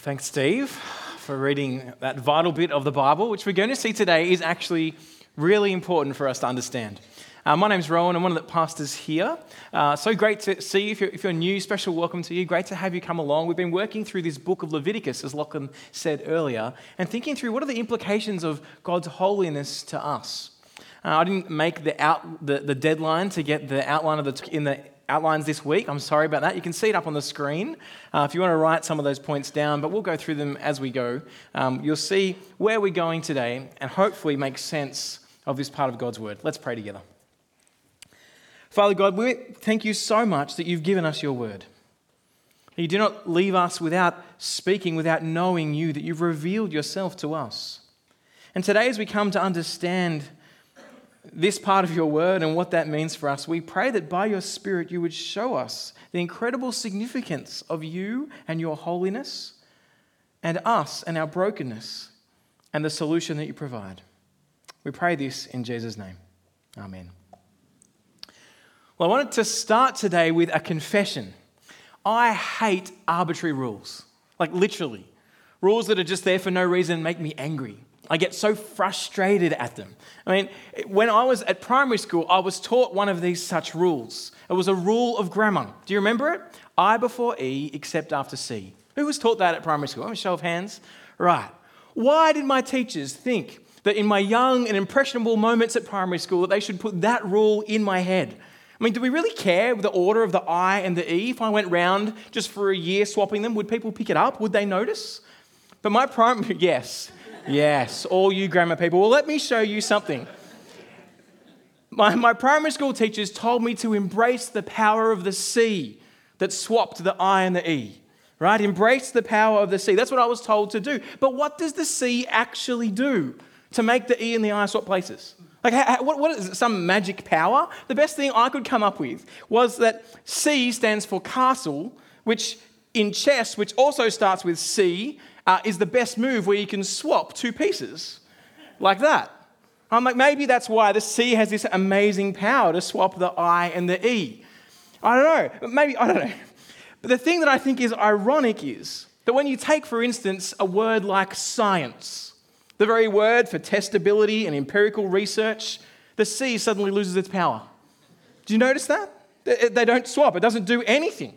thanks, Steve, for reading that vital bit of the Bible, which we're going to see today is actually really important for us to understand. Uh, my name's Rowan. I'm one of the pastors here. Uh, so great to see you. If you're, if you're, new, special welcome to you. Great to have you come along. We've been working through this book of Leviticus, as Lachlan said earlier, and thinking through what are the implications of God's holiness to us. Uh, I didn't make the, out, the, the deadline to get the outline of the, in the outlines this week. I'm sorry about that. You can see it up on the screen uh, if you want to write some of those points down, but we'll go through them as we go. Um, you'll see where we're going today and hopefully make sense of this part of God's word. Let's pray together. Father God, we thank you so much that you've given us your word. You do not leave us without speaking, without knowing you, that you've revealed yourself to us. And today, as we come to understand this part of your word and what that means for us, we pray that by your Spirit you would show us the incredible significance of you and your holiness, and us and our brokenness, and the solution that you provide. We pray this in Jesus' name. Amen. Well, I wanted to start today with a confession. I hate arbitrary rules, like literally. Rules that are just there for no reason make me angry. I get so frustrated at them. I mean, when I was at primary school, I was taught one of these such rules. It was a rule of grammar. Do you remember it? I before E except after C. Who was taught that at primary school? I'm a show of hands. Right. Why did my teachers think that in my young and impressionable moments at primary school that they should put that rule in my head? I mean, do we really care the order of the I and the E? If I went round just for a year swapping them, would people pick it up? Would they notice? But my primary, yes. Yes, all you grammar people. Well, let me show you something. My, my primary school teachers told me to embrace the power of the C that swapped the I and the E, right? Embrace the power of the C. That's what I was told to do. But what does the C actually do to make the E and the I swap places? Like, what, what is it, some magic power? The best thing I could come up with was that C stands for castle, which in chess, which also starts with C, uh, is the best move where you can swap two pieces like that. I'm like, maybe that's why the C has this amazing power to swap the I and the E. I don't know. Maybe, I don't know. But the thing that I think is ironic is that when you take, for instance, a word like science, the very word for testability and empirical research, the C suddenly loses its power. Do you notice that? They don't swap, it doesn't do anything.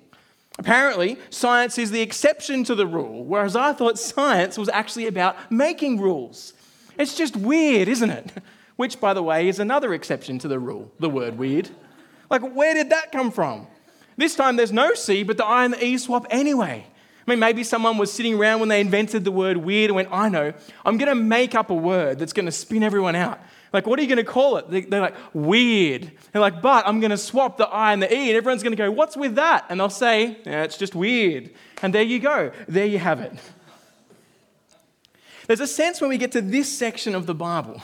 Apparently, science is the exception to the rule, whereas I thought science was actually about making rules. It's just weird, isn't it? Which, by the way, is another exception to the rule, the word weird. Like, where did that come from? This time there's no C, but the I and the E swap anyway. I mean, maybe someone was sitting around when they invented the word weird and went, I know, I'm going to make up a word that's going to spin everyone out. Like, what are you going to call it? They're like, weird. They're like, but I'm going to swap the I and the E, and everyone's going to go, what's with that? And they'll say, yeah, it's just weird. And there you go. There you have it. There's a sense when we get to this section of the Bible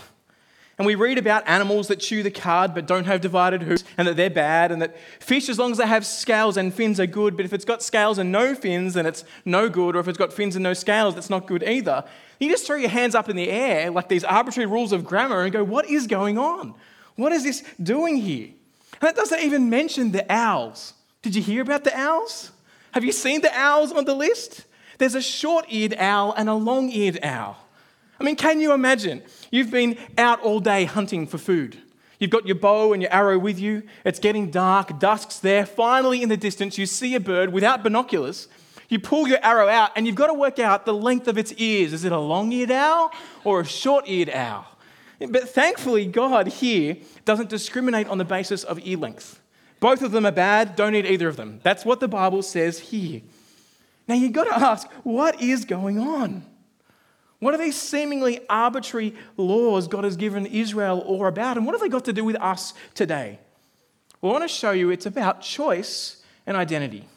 and we read about animals that chew the cud but don't have divided hooves and that they're bad, and that fish, as long as they have scales and fins, are good, but if it's got scales and no fins, then it's no good, or if it's got fins and no scales, that's not good either. You just throw your hands up in the air like these arbitrary rules of grammar and go, What is going on? What is this doing here? And that doesn't even mention the owls. Did you hear about the owls? Have you seen the owls on the list? There's a short eared owl and a long eared owl. I mean, can you imagine? You've been out all day hunting for food. You've got your bow and your arrow with you. It's getting dark, dusk's there. Finally, in the distance, you see a bird without binoculars. You pull your arrow out, and you've got to work out the length of its ears. Is it a long eared owl or a short eared owl? But thankfully, God here doesn't discriminate on the basis of ear length. Both of them are bad, don't eat either of them. That's what the Bible says here. Now, you've got to ask, what is going on? What are these seemingly arbitrary laws God has given Israel all about? And what have they got to do with us today? Well, I want to show you it's about choice and identity.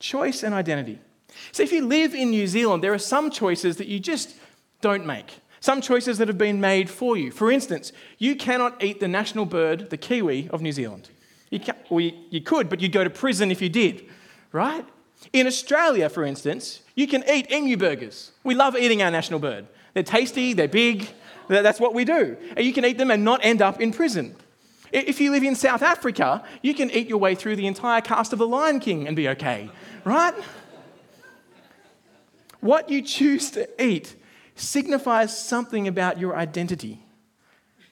Choice and identity. So, if you live in New Zealand, there are some choices that you just don't make. Some choices that have been made for you. For instance, you cannot eat the national bird, the kiwi of New Zealand. You, can, well, you, you could, but you'd go to prison if you did, right? In Australia, for instance, you can eat emu burgers. We love eating our national bird. They're tasty, they're big, that's what we do. And you can eat them and not end up in prison. If you live in South Africa, you can eat your way through the entire cast of The Lion King and be okay, right? what you choose to eat signifies something about your identity,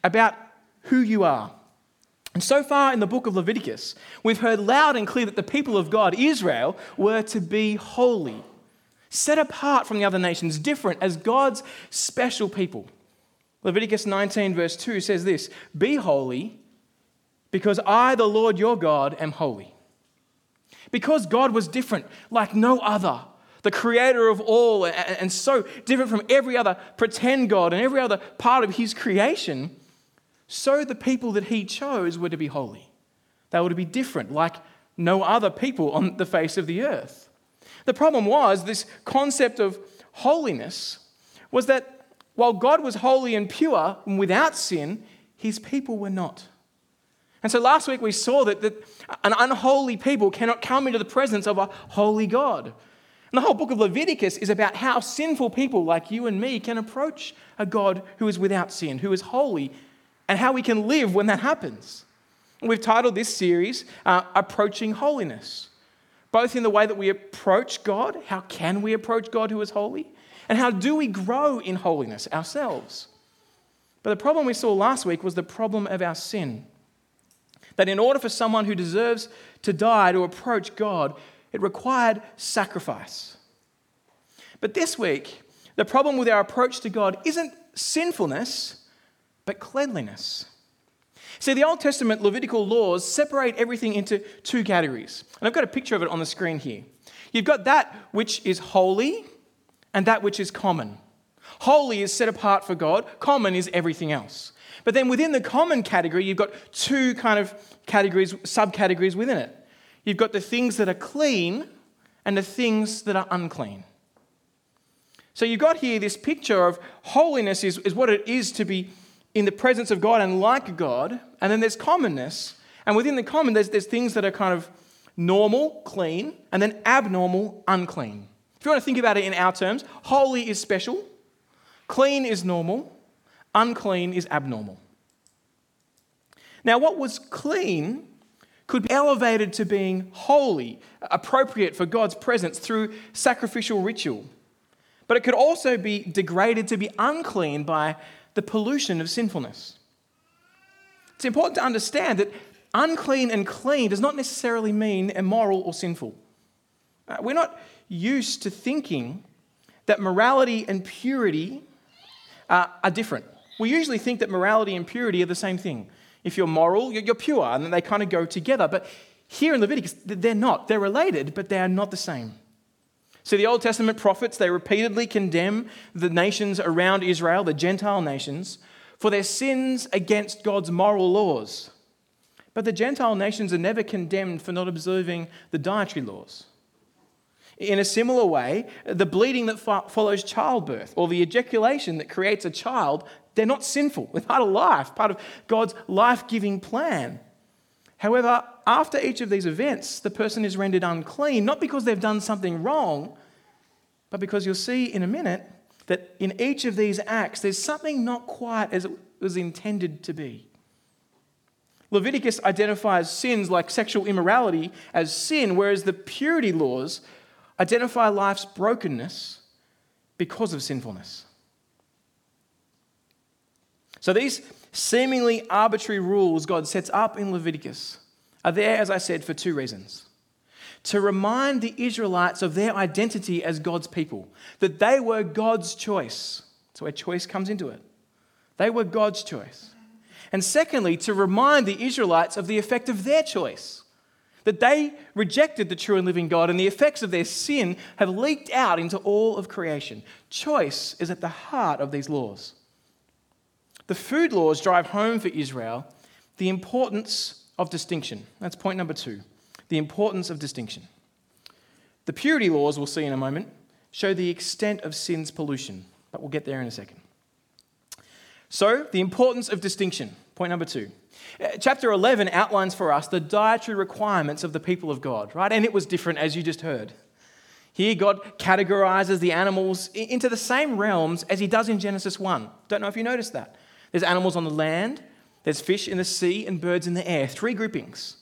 about who you are. And so far in the book of Leviticus, we've heard loud and clear that the people of God, Israel, were to be holy, set apart from the other nations, different as God's special people. Leviticus 19, verse 2 says this Be holy, because I, the Lord your God, am holy. Because God was different, like no other, the creator of all, and so different from every other pretend God and every other part of his creation, so the people that he chose were to be holy. They were to be different, like no other people on the face of the earth. The problem was this concept of holiness was that while God was holy and pure and without sin, his people were not. And so last week we saw that, that an unholy people cannot come into the presence of a holy God. And the whole book of Leviticus is about how sinful people like you and me can approach a God who is without sin, who is holy, and how we can live when that happens. And we've titled this series uh, Approaching Holiness, both in the way that we approach God, how can we approach God who is holy, and how do we grow in holiness ourselves. But the problem we saw last week was the problem of our sin. That in order for someone who deserves to die to approach God, it required sacrifice. But this week, the problem with our approach to God isn't sinfulness, but cleanliness. See, the Old Testament Levitical laws separate everything into two categories. And I've got a picture of it on the screen here. You've got that which is holy and that which is common. Holy is set apart for God, common is everything else. But then within the common category, you've got two kind of categories, subcategories within it. You've got the things that are clean and the things that are unclean. So you've got here this picture of holiness is, is what it is to be in the presence of God and like God. And then there's commonness. And within the common, there's, there's things that are kind of normal, clean, and then abnormal, unclean. If you want to think about it in our terms, holy is special, clean is normal, unclean is abnormal. Now, what was clean could be elevated to being holy, appropriate for God's presence through sacrificial ritual. But it could also be degraded to be unclean by the pollution of sinfulness. It's important to understand that unclean and clean does not necessarily mean immoral or sinful. Uh, we're not used to thinking that morality and purity uh, are different. We usually think that morality and purity are the same thing. If you're moral, you're pure, and they kind of go together. But here in Leviticus, they're not. They're related, but they are not the same. So the Old Testament prophets, they repeatedly condemn the nations around Israel, the Gentile nations, for their sins against God's moral laws. But the Gentile nations are never condemned for not observing the dietary laws. In a similar way, the bleeding that follows childbirth or the ejaculation that creates a child they're not sinful. They're part of life, part of God's life giving plan. However, after each of these events, the person is rendered unclean, not because they've done something wrong, but because you'll see in a minute that in each of these acts, there's something not quite as it was intended to be. Leviticus identifies sins like sexual immorality as sin, whereas the purity laws identify life's brokenness because of sinfulness. So these seemingly arbitrary rules God sets up in Leviticus are there, as I said, for two reasons. To remind the Israelites of their identity as God's people, that they were God's choice. That's where choice comes into it. They were God's choice. And secondly, to remind the Israelites of the effect of their choice, that they rejected the true and living God, and the effects of their sin have leaked out into all of creation. Choice is at the heart of these laws. The food laws drive home for Israel the importance of distinction. That's point number two the importance of distinction. The purity laws, we'll see in a moment, show the extent of sin's pollution, but we'll get there in a second. So, the importance of distinction. Point number two. Uh, chapter 11 outlines for us the dietary requirements of the people of God, right? And it was different, as you just heard. Here, God categorizes the animals into the same realms as he does in Genesis 1. Don't know if you noticed that. There's animals on the land, there's fish in the sea, and birds in the air. Three groupings.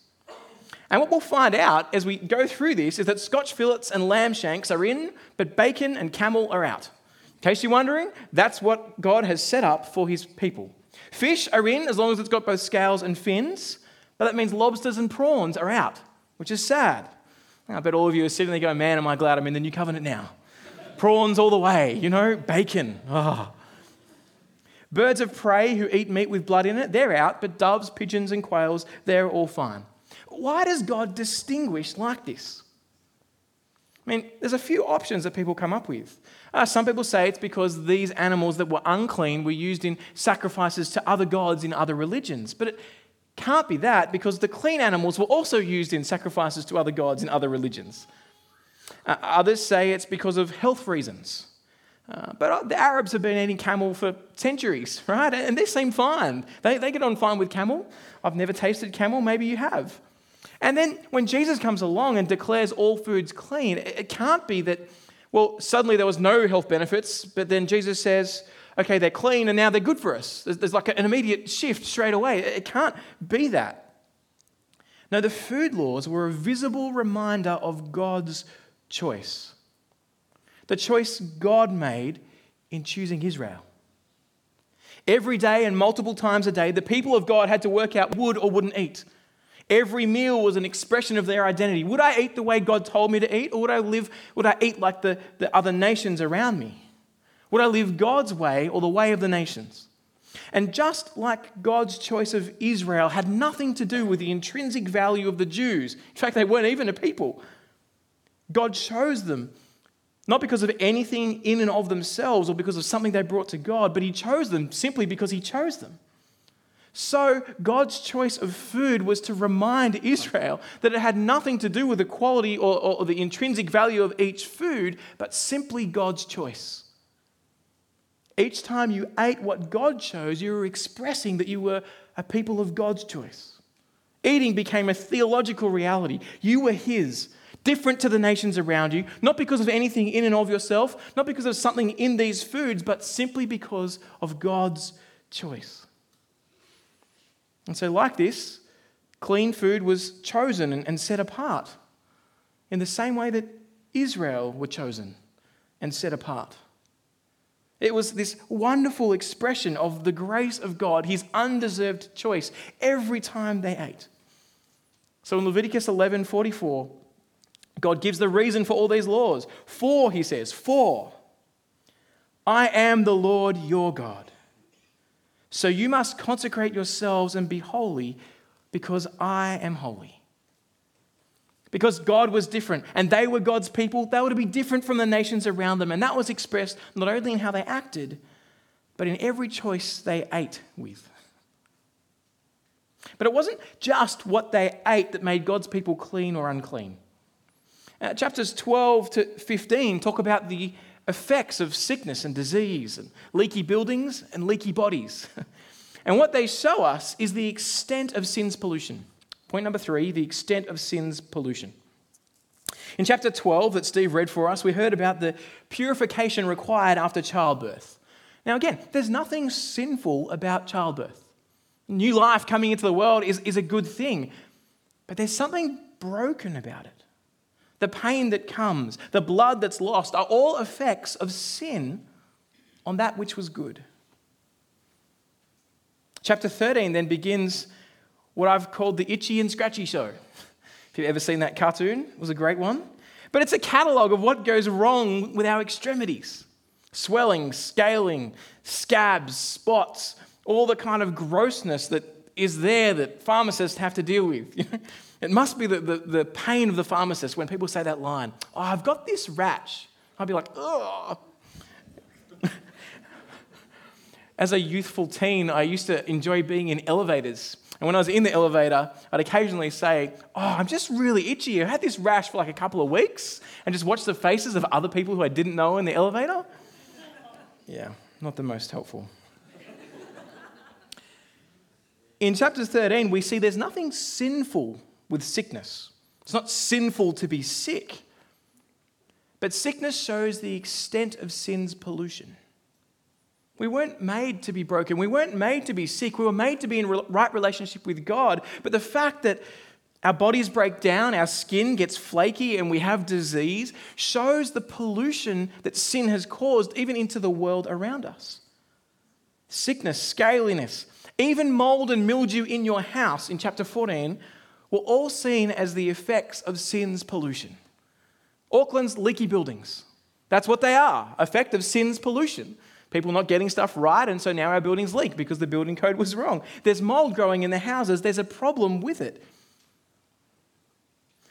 And what we'll find out as we go through this is that Scotch fillets and lamb shanks are in, but bacon and camel are out. In case you're wondering, that's what God has set up for his people. Fish are in as long as it's got both scales and fins, but that means lobsters and prawns are out, which is sad. I bet all of you are sitting there going, Man, am I glad I'm in the new covenant now. Prawns all the way, you know, bacon. Oh. Birds of prey who eat meat with blood in it, they're out, but doves, pigeons, and quails, they're all fine. Why does God distinguish like this? I mean, there's a few options that people come up with. Uh, some people say it's because these animals that were unclean were used in sacrifices to other gods in other religions. But it can't be that because the clean animals were also used in sacrifices to other gods in other religions. Uh, others say it's because of health reasons. Uh, but uh, the Arabs have been eating camel for centuries, right? And they seem fine. They, they get on fine with camel. I've never tasted camel, maybe you have. And then when Jesus comes along and declares all foods clean, it, it can't be that, well, suddenly there was no health benefits, but then Jesus says, okay, they're clean and now they're good for us. There's, there's like an immediate shift straight away. It, it can't be that. No, the food laws were a visible reminder of God's choice the choice God made in choosing Israel. Every day and multiple times a day, the people of God had to work out would or wouldn't eat. Every meal was an expression of their identity. Would I eat the way God told me to eat, or would I live, would I eat like the, the other nations around me? Would I live God's way or the way of the nations? And just like God's choice of Israel had nothing to do with the intrinsic value of the Jews, in fact, they weren't even a people, God chose them not because of anything in and of themselves or because of something they brought to God, but He chose them simply because He chose them. So, God's choice of food was to remind Israel that it had nothing to do with the quality or, or, the intrinsic value of each food, but simply God's choice. Each time you ate what God chose, you were expressing that you were a people of God's choice. Eating became a theological reality. You were His, different to the nations around you, not because of anything in and of yourself, not because of something in these foods, but simply because of God's choice. And so, like this, clean food was chosen and set apart in the same way that Israel were chosen and set apart. It was this wonderful expression of the grace of God, his undeserved choice, every time they ate. So in Leviticus 11 44, God gives the reason for all these laws. For, he says, for I am the Lord your God. So you must consecrate yourselves and be holy because I am holy. Because God was different and they were God's people, they were to be different from the nations around them. And that was expressed not only in how they acted, but in every choice they ate with. But it wasn't just what they ate that made God's people clean or unclean. Uh, chapters 12 to 15 talk about the effects of sickness and disease and leaky buildings and leaky bodies. and what they show us is the extent of sin's pollution. Point number three the extent of sin's pollution. In chapter 12 that Steve read for us, we heard about the purification required after childbirth. Now, again, there's nothing sinful about childbirth. New life coming into the world is, is a good thing, but there's something broken about it the pain that comes, the blood that's lost, are all effects of sin on that which was good. Chapter 13 then begins what I've called the Itchy and Scratchy Show. If you've ever seen that cartoon, it was a great one. But it's a catalogue of what goes wrong with our extremities swelling, scaling, scabs, spots, all the kind of grossness that is there that pharmacists have to deal with. It must be the, the, the, pain of the pharmacist when people say that line, Oh, I've got this rash. I'd be like, Oh. As a youthful teen, I used to enjoy being in elevators. And when I was in the elevator, I'd occasionally say, Oh, I'm just really itchy. I had this rash for like a couple of weeks, and just watch the faces of other people who I didn't know in the elevator. Yeah, not the most helpful. In chapter 13, we see there's nothing sinful with sickness. It's not sinful to be sick, but sickness shows the extent of sin's pollution. We weren't made to be broken. We weren't made to be sick. We were made to be in right relationship with God. But the fact that our bodies break down, our skin gets flaky, and we have disease, shows the pollution that sin has caused even into the world around us. Sickness, scaliness, even mold and mildew in your house in chapter 14 were all seen as the effects of sin's pollution. Auckland's leaky buildings, that's what they are effect of sin's pollution. People not getting stuff right, and so now our buildings leak because the building code was wrong. There's mold growing in the houses, there's a problem with it.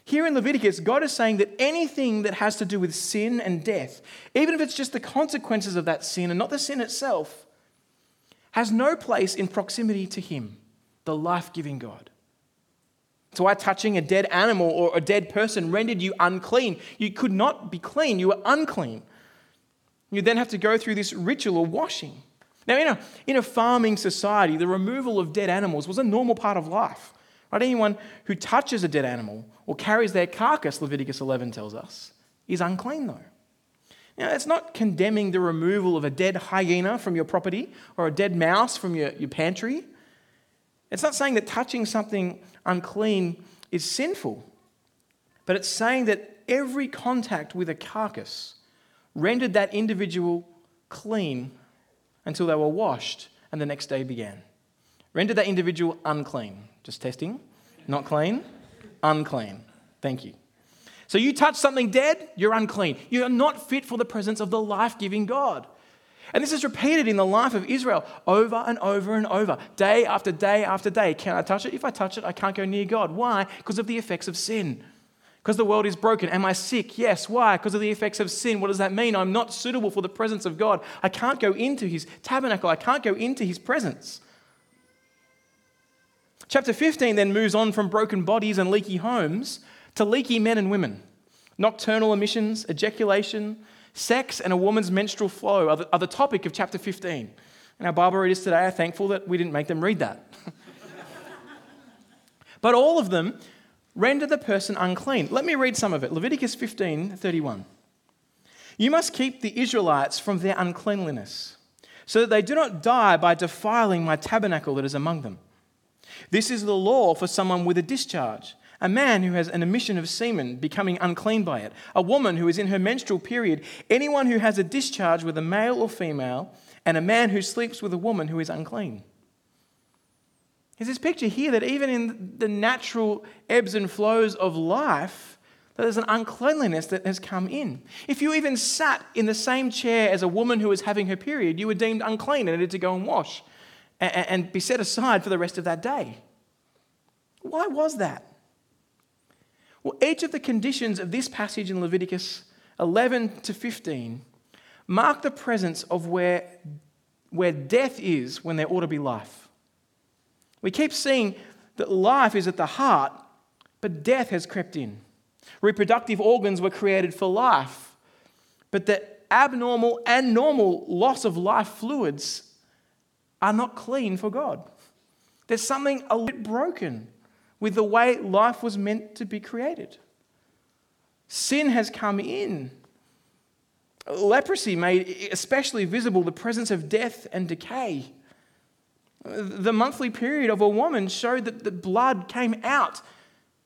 Here in Leviticus, God is saying that anything that has to do with sin and death, even if it's just the consequences of that sin and not the sin itself, has no place in proximity to Him, the life giving God. That's why touching a dead animal or a dead person rendered you unclean. You could not be clean, you were unclean. You then have to go through this ritual of washing. Now, in a, in a farming society, the removal of dead animals was a normal part of life. Right? Anyone who touches a dead animal or carries their carcass, Leviticus 11 tells us, is unclean though. Now, it's not condemning the removal of a dead hyena from your property or a dead mouse from your, your pantry. It's not saying that touching something unclean is sinful, but it's saying that every contact with a carcass rendered that individual clean until they were washed and the next day began. Rendered that individual unclean. Just testing. Not clean unclean. Thank you. So you touch something dead, you're unclean. You are not fit for the presence of the life giving God. And this is repeated in the life of Israel over and over and over, day after day after day. Can I touch it? If I touch it, I can't go near God. Why? Because of the effects of sin. Because the world is broken. Am I sick? Yes. Why? Because of the effects of sin. What does that mean? I'm not suitable for the presence of God. I can't go into his tabernacle. I can't go into his presence. Chapter 15 then moves on from broken bodies and leaky homes to leaky men and women. Nocturnal emissions, ejaculation, sex, and a woman's menstrual flow are the, are the topic of chapter 15. And our Bible readers today are thankful that we didn't make them read that. but all of them render the person unclean. Let me read some of it. Leviticus 15 31. You must keep the Israelites from their uncleanliness, so that they do not die by defiling my tabernacle that is among them. This is the law for someone with a discharge. A man who has an emission of semen becoming unclean by it. A woman who is in her menstrual period. Anyone who has a discharge with a male or female. And a man who sleeps with a woman who is unclean. There's this picture here that even in the natural ebbs and flows of life, there's an uncleanliness that has come in. If you even sat in the same chair as a woman who was having her period, you were deemed unclean and needed to go and wash and be set aside for the rest of that day. Why was that? Well, each of the conditions of this passage in Leviticus 11 to 15 mark the presence of where, where death is when there ought to be life. We keep seeing that life is at the heart, but death has crept in. Reproductive organs were created for life, but the abnormal and normal loss of life fluids are not clean for God. There's something a little bit broken with the way life was meant to be created. Sin has come in. Leprosy made especially visible the presence of death and decay. The monthly period of a woman showed that the blood came out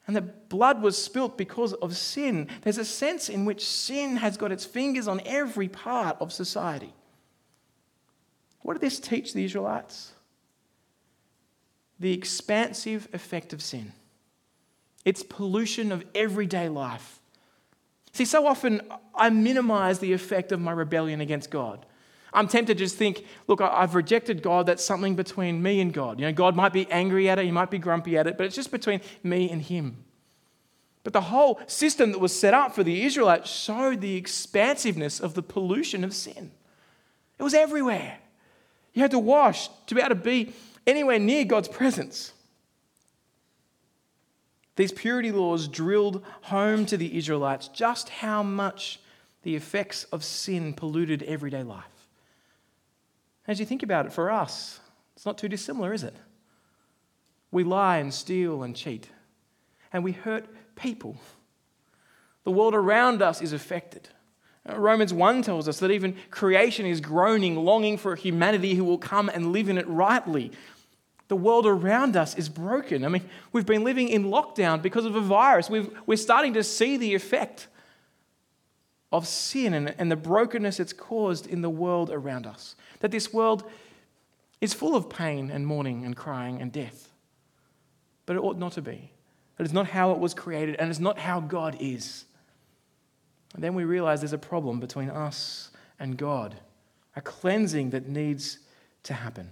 and that blood was spilt because of sin. There's a sense in which sin has got its fingers on every part of society. What did this teach the Israelites? The expansive effect of sin, its pollution of everyday life. See, so often I minimize the effect of my rebellion against God. I'm tempted to just think, look, I've rejected God. That's something between me and God. You know, God might be angry at it, He might be grumpy at it, but it's just between me and Him. But the whole system that was set up for the Israelites showed the expansiveness of the pollution of sin. It was everywhere. You had to wash to be able to be anywhere near God's presence. These purity laws drilled home to the Israelites just how much the effects of sin polluted everyday life. As you think about it, for us, it's not too dissimilar, is it? We lie and steal and cheat, and we hurt people. The world around us is affected. Uh, Romans 1 tells us that even creation is groaning, longing for a humanity who will come and live in it rightly. The world around us is broken. I mean, we've been living in lockdown because of a virus. we are starting to see the effect of sin and, and the brokenness it's caused in the world around us. That this world is full of pain and mourning and crying and death. But it ought not to be. That is not how it was created, and it's not how God is. And then we realize there's a problem between us and God, a cleansing that needs to happen.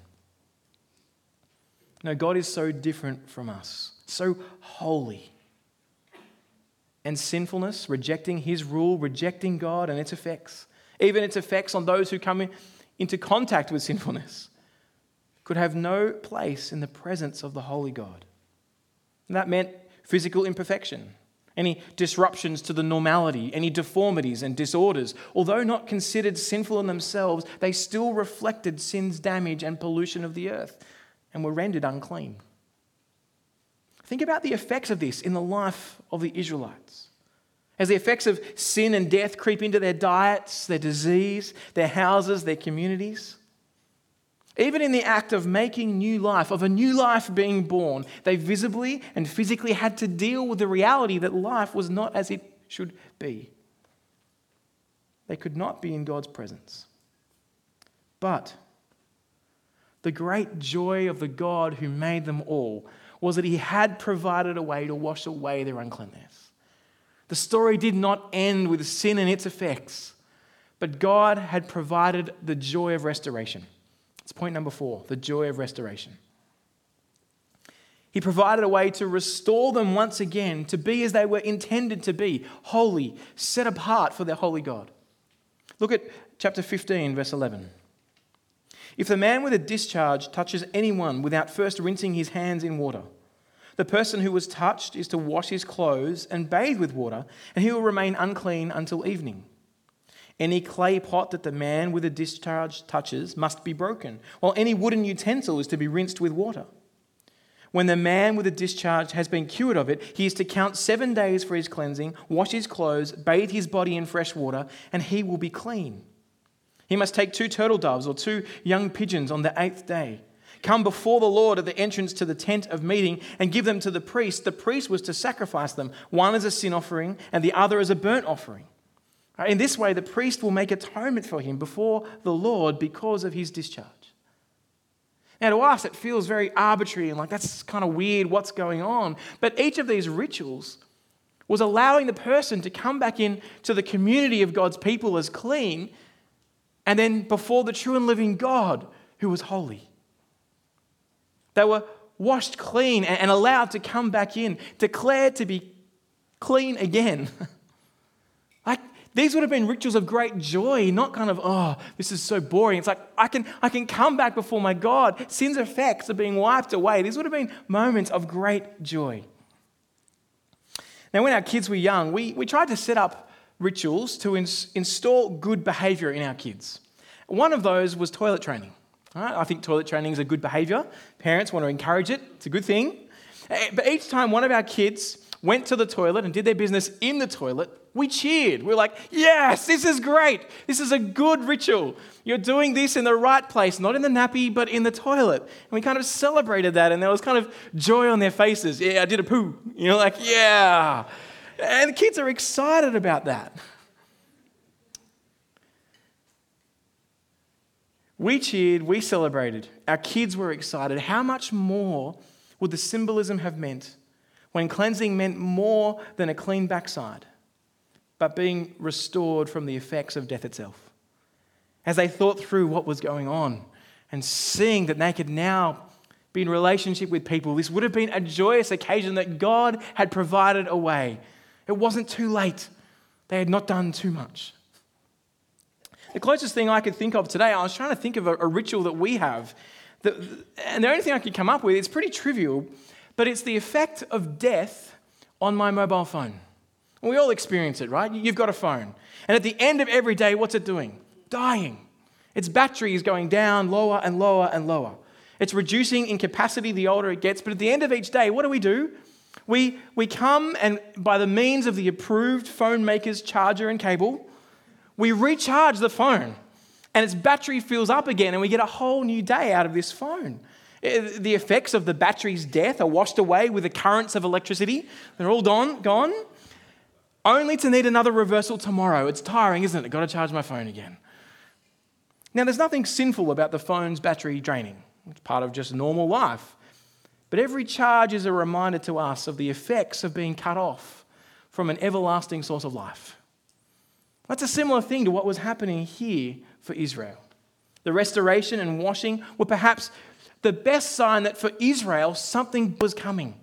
No, God is so different from us, so holy. And sinfulness, rejecting His rule, rejecting God and its effects, even its effects on those who come into contact with sinfulness, could have no place in the presence of the holy God. And that meant physical imperfection, any disruptions to the normality, any deformities and disorders. Although not considered sinful in themselves, they still reflected sin's damage and pollution of the earth and were rendered unclean. Think about the effects of this in the life of the Israelites. As the effects of sin and death creep into their diets, their disease, their houses, their communities. Even in the act of making new life, of a new life being born, they visibly and physically had to deal with the reality that life was not as it should be. They could not be in God's presence. But the great joy of the God who made them all was that He had provided a way to wash away their uncleanness. The story did not end with sin and its effects, but God had provided the joy of restoration. It's point number four the joy of restoration. He provided a way to restore them once again to be as they were intended to be holy, set apart for their holy God. Look at chapter 15, verse 11. If the man with a discharge touches anyone without first rinsing his hands in water, the person who was touched is to wash his clothes and bathe with water, and he will remain unclean until evening. Any clay pot that the man with a discharge touches must be broken, while any wooden utensil is to be rinsed with water. When the man with a discharge has been cured of it, he is to count seven days for his cleansing, wash his clothes, bathe his body in fresh water, and he will be clean. He must take two turtle doves or two young pigeons on the eighth day. Come before the Lord at the entrance to the tent of meeting and give them to the priest. The priest was to sacrifice them, one as a sin offering and the other as a burnt offering. In this way, the priest will make atonement for him before the Lord because of his discharge. Now, to us, it feels very arbitrary and like that's kind of weird what's going on. But each of these rituals was allowing the person to come back into the community of God's people as clean and then before the true and living God who was holy. They were washed clean and allowed to come back in, declared to be clean again. like These would have been rituals of great joy, not kind of, oh, this is so boring. It's like, I can, I can come back before my God. Sin's effects are being wiped away. These would have been moments of great joy. Now, when our kids were young, we, we tried to set up rituals to ins- install good behavior in our kids. One of those was toilet training. Right? I think toilet training is a good behavior. Parents want to encourage it, it's a good thing. Eh, but each time one of our kids went to the toilet and did their business in the toilet, we cheered. We are like, yes, this is great. This is a good ritual. You're doing this in the right place, not in the nappy, but in the toilet. And we kind of celebrated that, and there was kind of joy on their faces. Yeah, I did a poo. You know, like, yeah. And the kids are excited about that. We cheered, we celebrated. Our kids were excited. How much more would the symbolism have meant when cleansing meant more than a clean backside? but being restored from the effects of death itself. As they thought through what was going on and seeing that they could now be in relationship with people, this would have been a joyous occasion that God had provided a way. It wasn't too late, they had not done too much. The closest thing I could think of today, I was trying to think of a, a ritual that we have. That, and the only thing I could come up with, it's pretty trivial, but it's the effect of death on my mobile phone. We all experience it, right? You've got a phone. And at the end of every day, what's it doing? Dying. Its battery is going down lower and lower and lower. It's reducing in capacity the older it gets. But at the end of each day, what do we do? We, we come and, by the means of the approved phone maker's charger and cable, we recharge the phone and its battery fills up again and we get a whole new day out of this phone. Eh, the effects of the battery's death are washed away with the currents of electricity. They're all gone, gone, only to need another reversal tomorrow. It's tiring, isn't it? I've got to charge my phone again. Now, there's nothing sinful about the phone's battery draining. It's part of just normal life. But every charge is a reminder to us of the effects of being cut off from an everlasting source of life. That's a similar thing to what was happening here for Israel. The restoration and washing were perhaps the best sign that for Israel something was coming.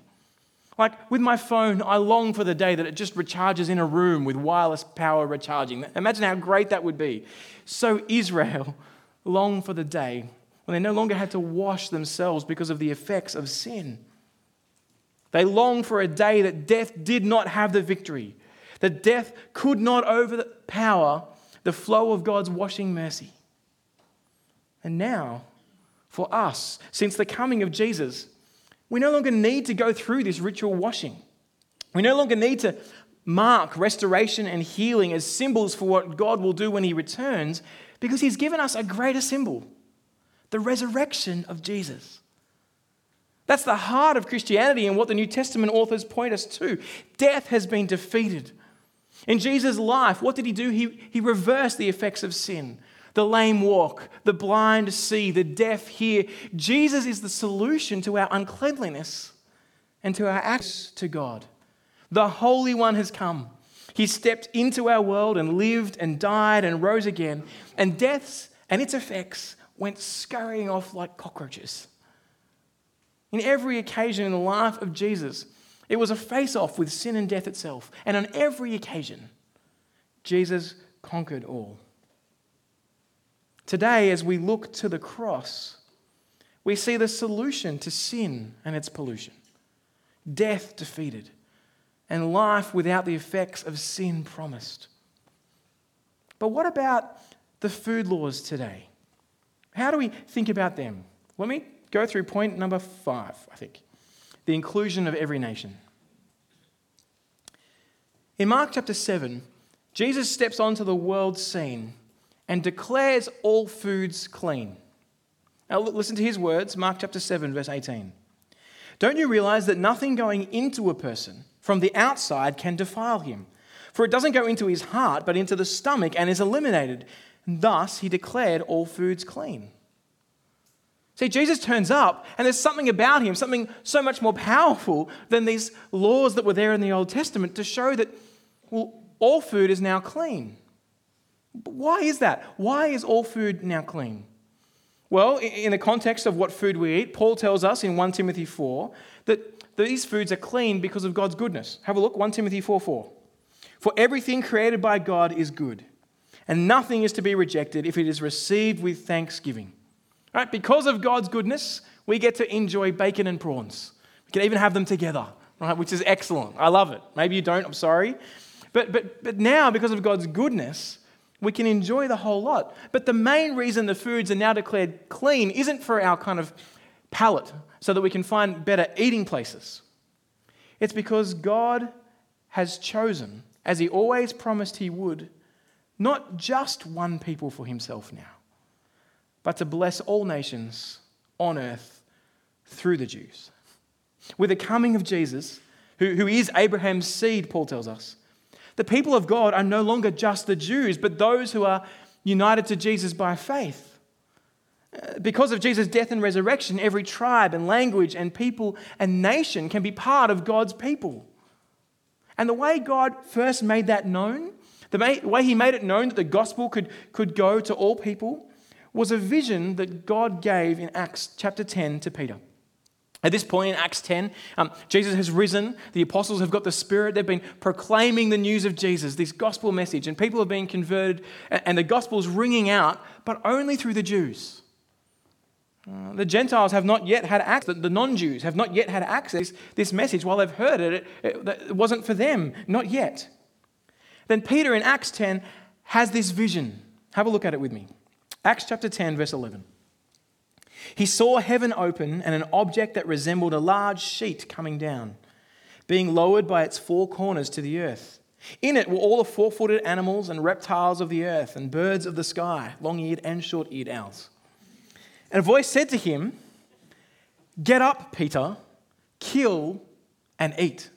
Like with my phone, I long for the day that it just recharges in a room with wireless power recharging. Imagine how great that would be. So Israel longed for the day when they no longer had to wash themselves because of the effects of sin. They longed for a day that death did not have the victory, that death could not overpower the flow of God's washing mercy. And now, for us, since the coming of Jesus, we no longer need to go through this ritual washing. We no longer need to mark restoration and healing as symbols for what God will do when He returns because He's given us a greater symbol the resurrection of Jesus. That's the heart of Christianity and what the New Testament authors point us to. Death has been defeated. In Jesus' life, what did he do? He, he reversed the effects of sin. The lame walk, the blind see, the deaf hear. Jesus is the solution to our uncleanliness and to our acts to God. The Holy One has come. He stepped into our world and lived and died and rose again. And death's and its effects went scurrying off like cockroaches. In every occasion in the life of Jesus, it was a face off with sin and death itself. And on every occasion, Jesus conquered all. Today, as we look to the cross, we see the solution to sin and its pollution death defeated, and life without the effects of sin promised. But what about the food laws today? How do we think about them? Let me go through point number five, I think the inclusion of every nation. In Mark chapter 7, Jesus steps onto the world scene and declares all foods clean. Now, listen to his words, Mark chapter 7, verse 18. Don't you realize that nothing going into a person from the outside can defile him? For it doesn't go into his heart, but into the stomach and is eliminated. Thus, he declared all foods clean. See, Jesus turns up, and there's something about him, something so much more powerful than these laws that were there in the Old Testament to show that, well, all food is now clean. But why is that? Why is all food now clean? Well, in the context of what food we eat, Paul tells us in 1 Timothy 4 that these foods are clean because of God's goodness. Have a look, 1 Timothy 4 4. For everything created by God is good and nothing is to be rejected if it is received with thanksgiving. Right? Because of God's goodness, we get to enjoy bacon and prawns. We can even have them together, right? Which is excellent. I love it. Maybe you don't, I'm sorry. But, but, but now, because of God's goodness, we can enjoy the whole lot. But the main reason the foods are now declared clean isn't for our kind of palate, so that we can find better eating places. It's because God has chosen, as He always promised He would, not just one people for himself now, but to bless all nations on earth through the Jews. With the coming of Jesus, who, who is Abraham's seed, Paul tells us, the people of God are no longer just the Jews, but those who are united to Jesus by faith. Because of Jesus' death and resurrection, every tribe and language and people and nation can be part of God's people. And the way God first made that known the way he made it known that the gospel could, could go to all people was a vision that God gave in Acts chapter 10 to Peter. At this point in Acts 10, um, Jesus has risen. The apostles have got the Spirit. They've been proclaiming the news of Jesus, this gospel message, and people are being converted, and the gospel is ringing out, but only through the Jews. Uh, the Gentiles have not yet had access, the non Jews have not yet had access this message. While they've heard it, it, it wasn't for them, not yet. Then Peter in Acts 10 has this vision. Have a look at it with me. Acts chapter 10, verse 11. He saw heaven open and an object that resembled a large sheet coming down, being lowered by its four corners to the earth. In it were all the four footed animals and reptiles of the earth, and birds of the sky, long eared and short eared owls. And a voice said to him, Get up, Peter, kill and eat.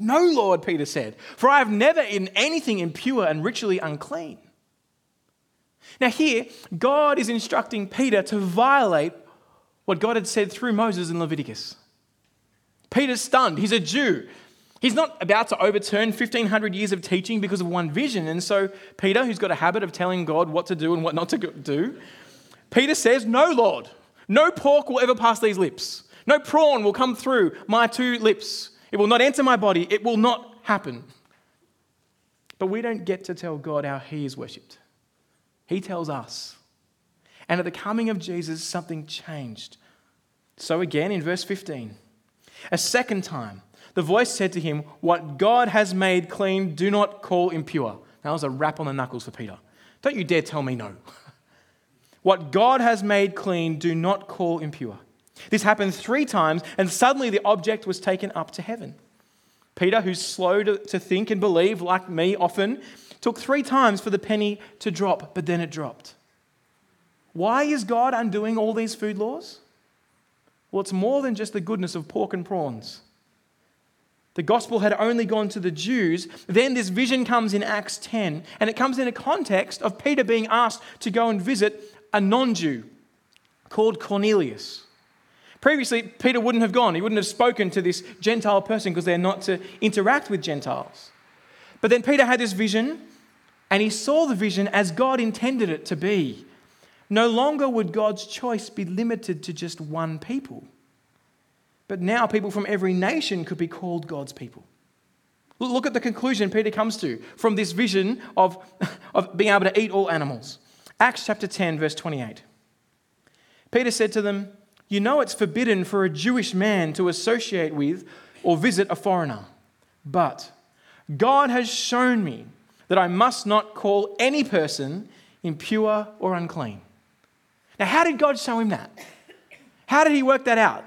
No, Lord, Peter said, for I have never eaten anything impure and ritually unclean. Now, here, God is instructing Peter to violate what God had said through Moses in Leviticus. Peter's stunned. He's a Jew. He's not about to overturn 1500 years of teaching because of one vision. And so, Peter, who's got a habit of telling God what to do and what not to do, Peter says, No, Lord, no pork will ever pass these lips. No prawn will come through my two lips. It will not enter my body. It will not happen. But we don't get to tell God how He is worshipped. He tells us. And at the coming of Jesus, something changed. So, again, in verse 15, a second time, the voice said to him, What God has made clean, do not call impure. That was a rap on the knuckles for Peter. Don't you dare tell me no. what God has made clean, do not call impure. This happened three times, and suddenly the object was taken up to heaven. Peter, who's slow to, to think and believe, like me often, took three times for the penny to drop, but then it dropped. Why is God undoing all these food laws? Well, it's more than just the goodness of pork and prawns. The gospel had only gone to the Jews. Then this vision comes in Acts 10, and it comes in a context of Peter being asked to go and visit a non Jew called Cornelius. Previously, Peter wouldn't have gone. He wouldn't have spoken to this Gentile person because they're not to interact with Gentiles. But then Peter had this vision, and he saw the vision as God intended it to be. No longer would God's choice be limited to just one people, but now people from every nation could be called God's people. Look at the conclusion Peter comes to from this vision of, of being able to eat all animals. Acts chapter 10, verse 28. Peter said to them, you know it's forbidden for a Jewish man to associate with or visit a foreigner. But God has shown me that I must not call any person impure or unclean. Now, how did God show him that? How did he work that out?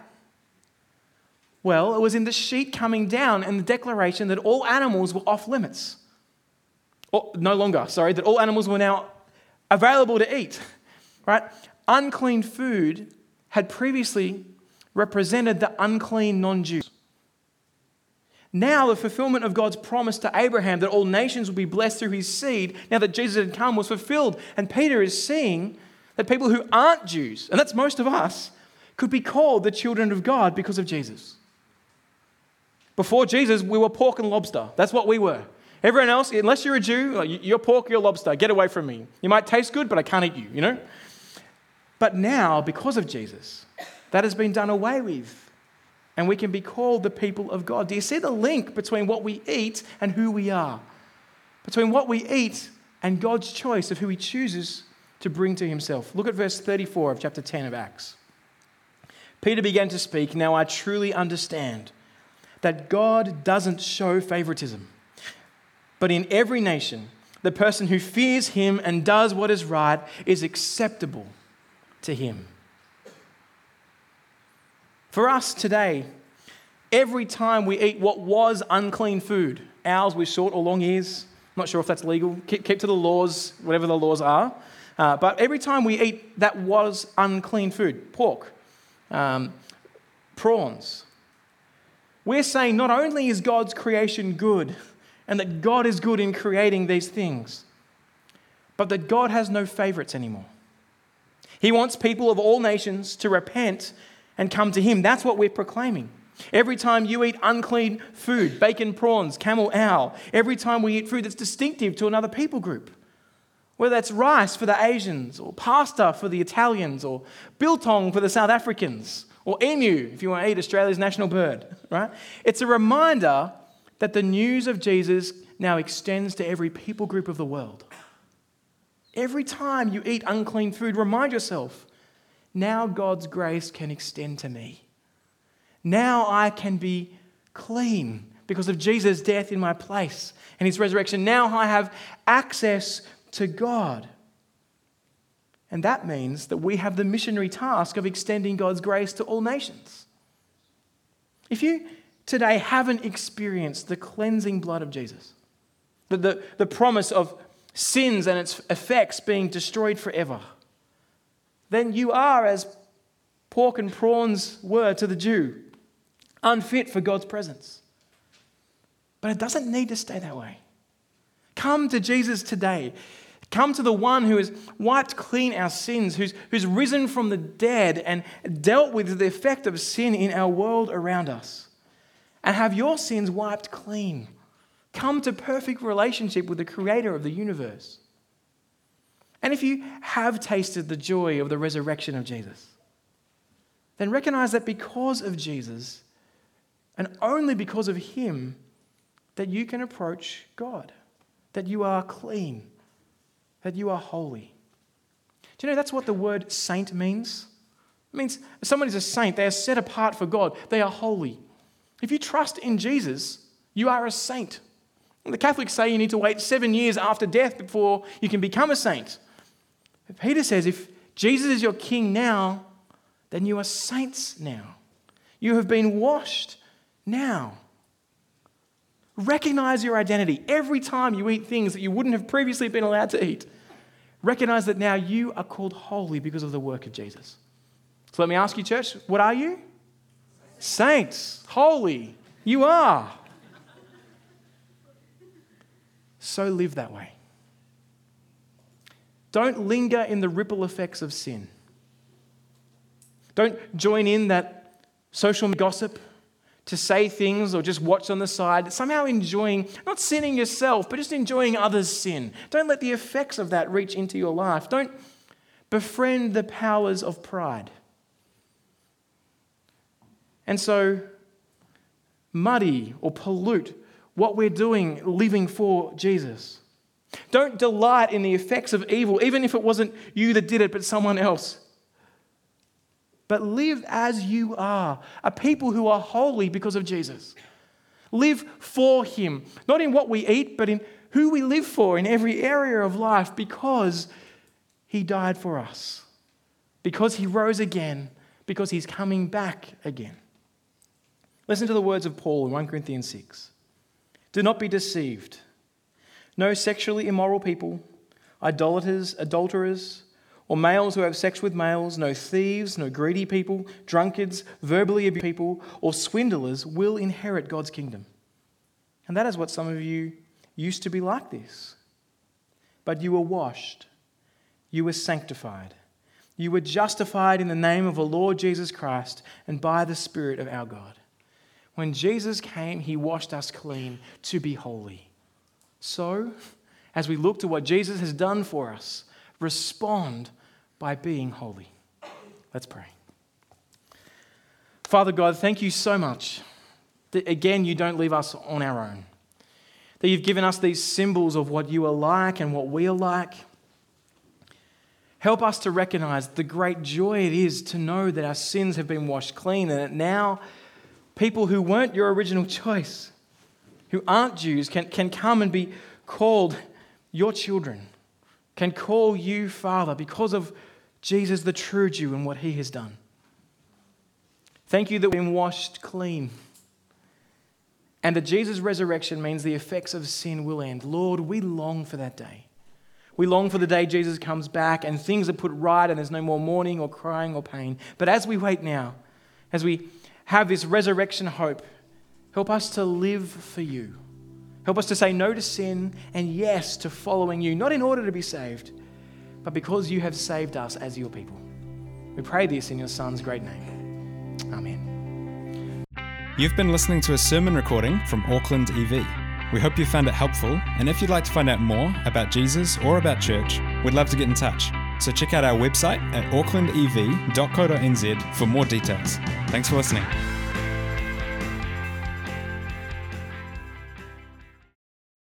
Well, it was in the sheet coming down and the declaration that all animals were off limits. Or, no longer, sorry, that all animals were now available to eat. Right? Unclean food had previously represented the unclean non Jews. Now, the fulfillment of God's promise to Abraham that all nations would be blessed through his seed, now that Jesus had come, was fulfilled. And Peter is seeing that people who aren't Jews, and that's most of us, could be called the children of God because of Jesus. Before Jesus, we were pork and lobster. That's what we were. Everyone else, unless you're a Jew, you're pork, you're lobster. Get away from me. You might taste good, but I can't eat you, you know? But now, because of Jesus, that has been done away with. And we can be called the people of God. Do you see the link between what we eat and who we are? Between what we eat and God's choice of who He chooses to bring to Himself. Look at verse 34 of chapter 10 of Acts. Peter began to speak. Now I truly understand that God doesn't show favoritism, but in every nation, the person who fears Him and does what is right is acceptable to Him. For us today, every time we eat what was unclean food, owls with short or long ears, I'm not sure if that's legal, keep, keep to the laws, whatever the laws are. Uh, but every time we eat that was unclean food, pork, um, prawns, we're saying not only is God's creation good and that God is good in creating these things, but that God has no favorites anymore. He wants people of all nations to repent and come to Him. That's what we're proclaiming. Every time you eat unclean food, bacon, prawns, camel, owl, every time we eat food that's distinctive to another people group, whether that's rice for the Asians, or pasta for the Italians, or biltong for the South Africans, or emu if you want to eat Australia's national bird, right? It's a reminder that the news of Jesus now extends to every people group of the world. Every time you eat unclean food, remind yourself now God's grace can extend to me. Now I can be clean because of Jesus' death in my place and his resurrection. Now I have access to God. And that means that we have the missionary task of extending God's grace to all nations. If you today haven't experienced the cleansing blood of Jesus, the, the, the promise of sins and its effects being destroyed forever, then you are, as pork and prawns were to the Jew, unfit for God's presence. But it doesn't need to stay that way. Come to Jesus today. Come to the one who has wiped clean our sins, who's, who's risen from the dead and dealt with the effect of sin in our world around us. And have your sins wiped clean. Come to perfect relationship with the creator of the universe. And if you have tasted the joy of the resurrection of Jesus, then recognize that because of Jesus, and only because of him, that you can approach God, that you are clean, that you are holy. Do you know that's what the word saint means? It means someone is a saint, they are set apart for God, they are holy. If you trust in Jesus, you are a saint. The Catholics say you need to wait seven years after death before you can become a saint. But Peter says if Jesus is your king now, then you are saints now. You have been washed now. Recognize your identity every time you eat things that you wouldn't have previously been allowed to eat. Recognize that now you are called holy because of the work of Jesus. So let me ask you, church, what are you? Saints, holy. You are. So live that way. Don't linger in the ripple effects of sin. Don't join in that social gossip to say things or just watch on the side, somehow enjoying, not sinning yourself, but just enjoying others' sin. Don't let the effects of that reach into your life. Don't befriend the powers of pride. And so, muddy or pollute what we're doing living for Jesus. Don't delight in the effects of evil, even if it wasn't you that did it, but someone else but live as you are, a people who are holy because of Jesus. Live for Him, not in what we eat, but in who we live for in every area of life because He died for us, because He rose again, because He's coming back again. Listen to the words of Paul in 1 Corinthians 6. Do not be deceived. No sexually immoral people, idolaters, adulterers, or males who have sex with males, no thieves, no greedy people, drunkards, verbally abusive people, or swindlers will inherit God's kingdom. And that is what some of you used to be like this. But you were washed, you were sanctified, you were justified in the name of the Lord Jesus Christ and by the Spirit of our God. When Jesus came, he washed us clean to be holy. So, as we look to what Jesus has done for us, respond by being holy. Let's pray. Father God, thank you so much that again you don't leave us on our own. That you've given us these symbols of what you are like and what we are like. Help us to recognize the great joy it is to know that our sins have been washed clean and that now people who weren't your original choice, who aren't Jews, can, can come and be called your children can call you Father because of Jesus, the true Jew, and what he has done. Thank you that we've been washed clean. And that Jesus' resurrection means the effects of sin will end. Lord, we long for that day. We long for the day Jesus comes back and things are put right and there's no more mourning or crying or pain. But as we wait now, as we have this resurrection hope, help us to live for you. Help us to say no to sin and yes to following you, not in order to be saved, but because you have saved us as your people. We pray this in your Son's great name. Amen. You've been listening to a sermon recording from Auckland EV. We hope you found it helpful, and if you'd like to find out more about Jesus or about church, we'd love to get in touch. So check out our website at aucklandev.co.nz for more details. Thanks for listening.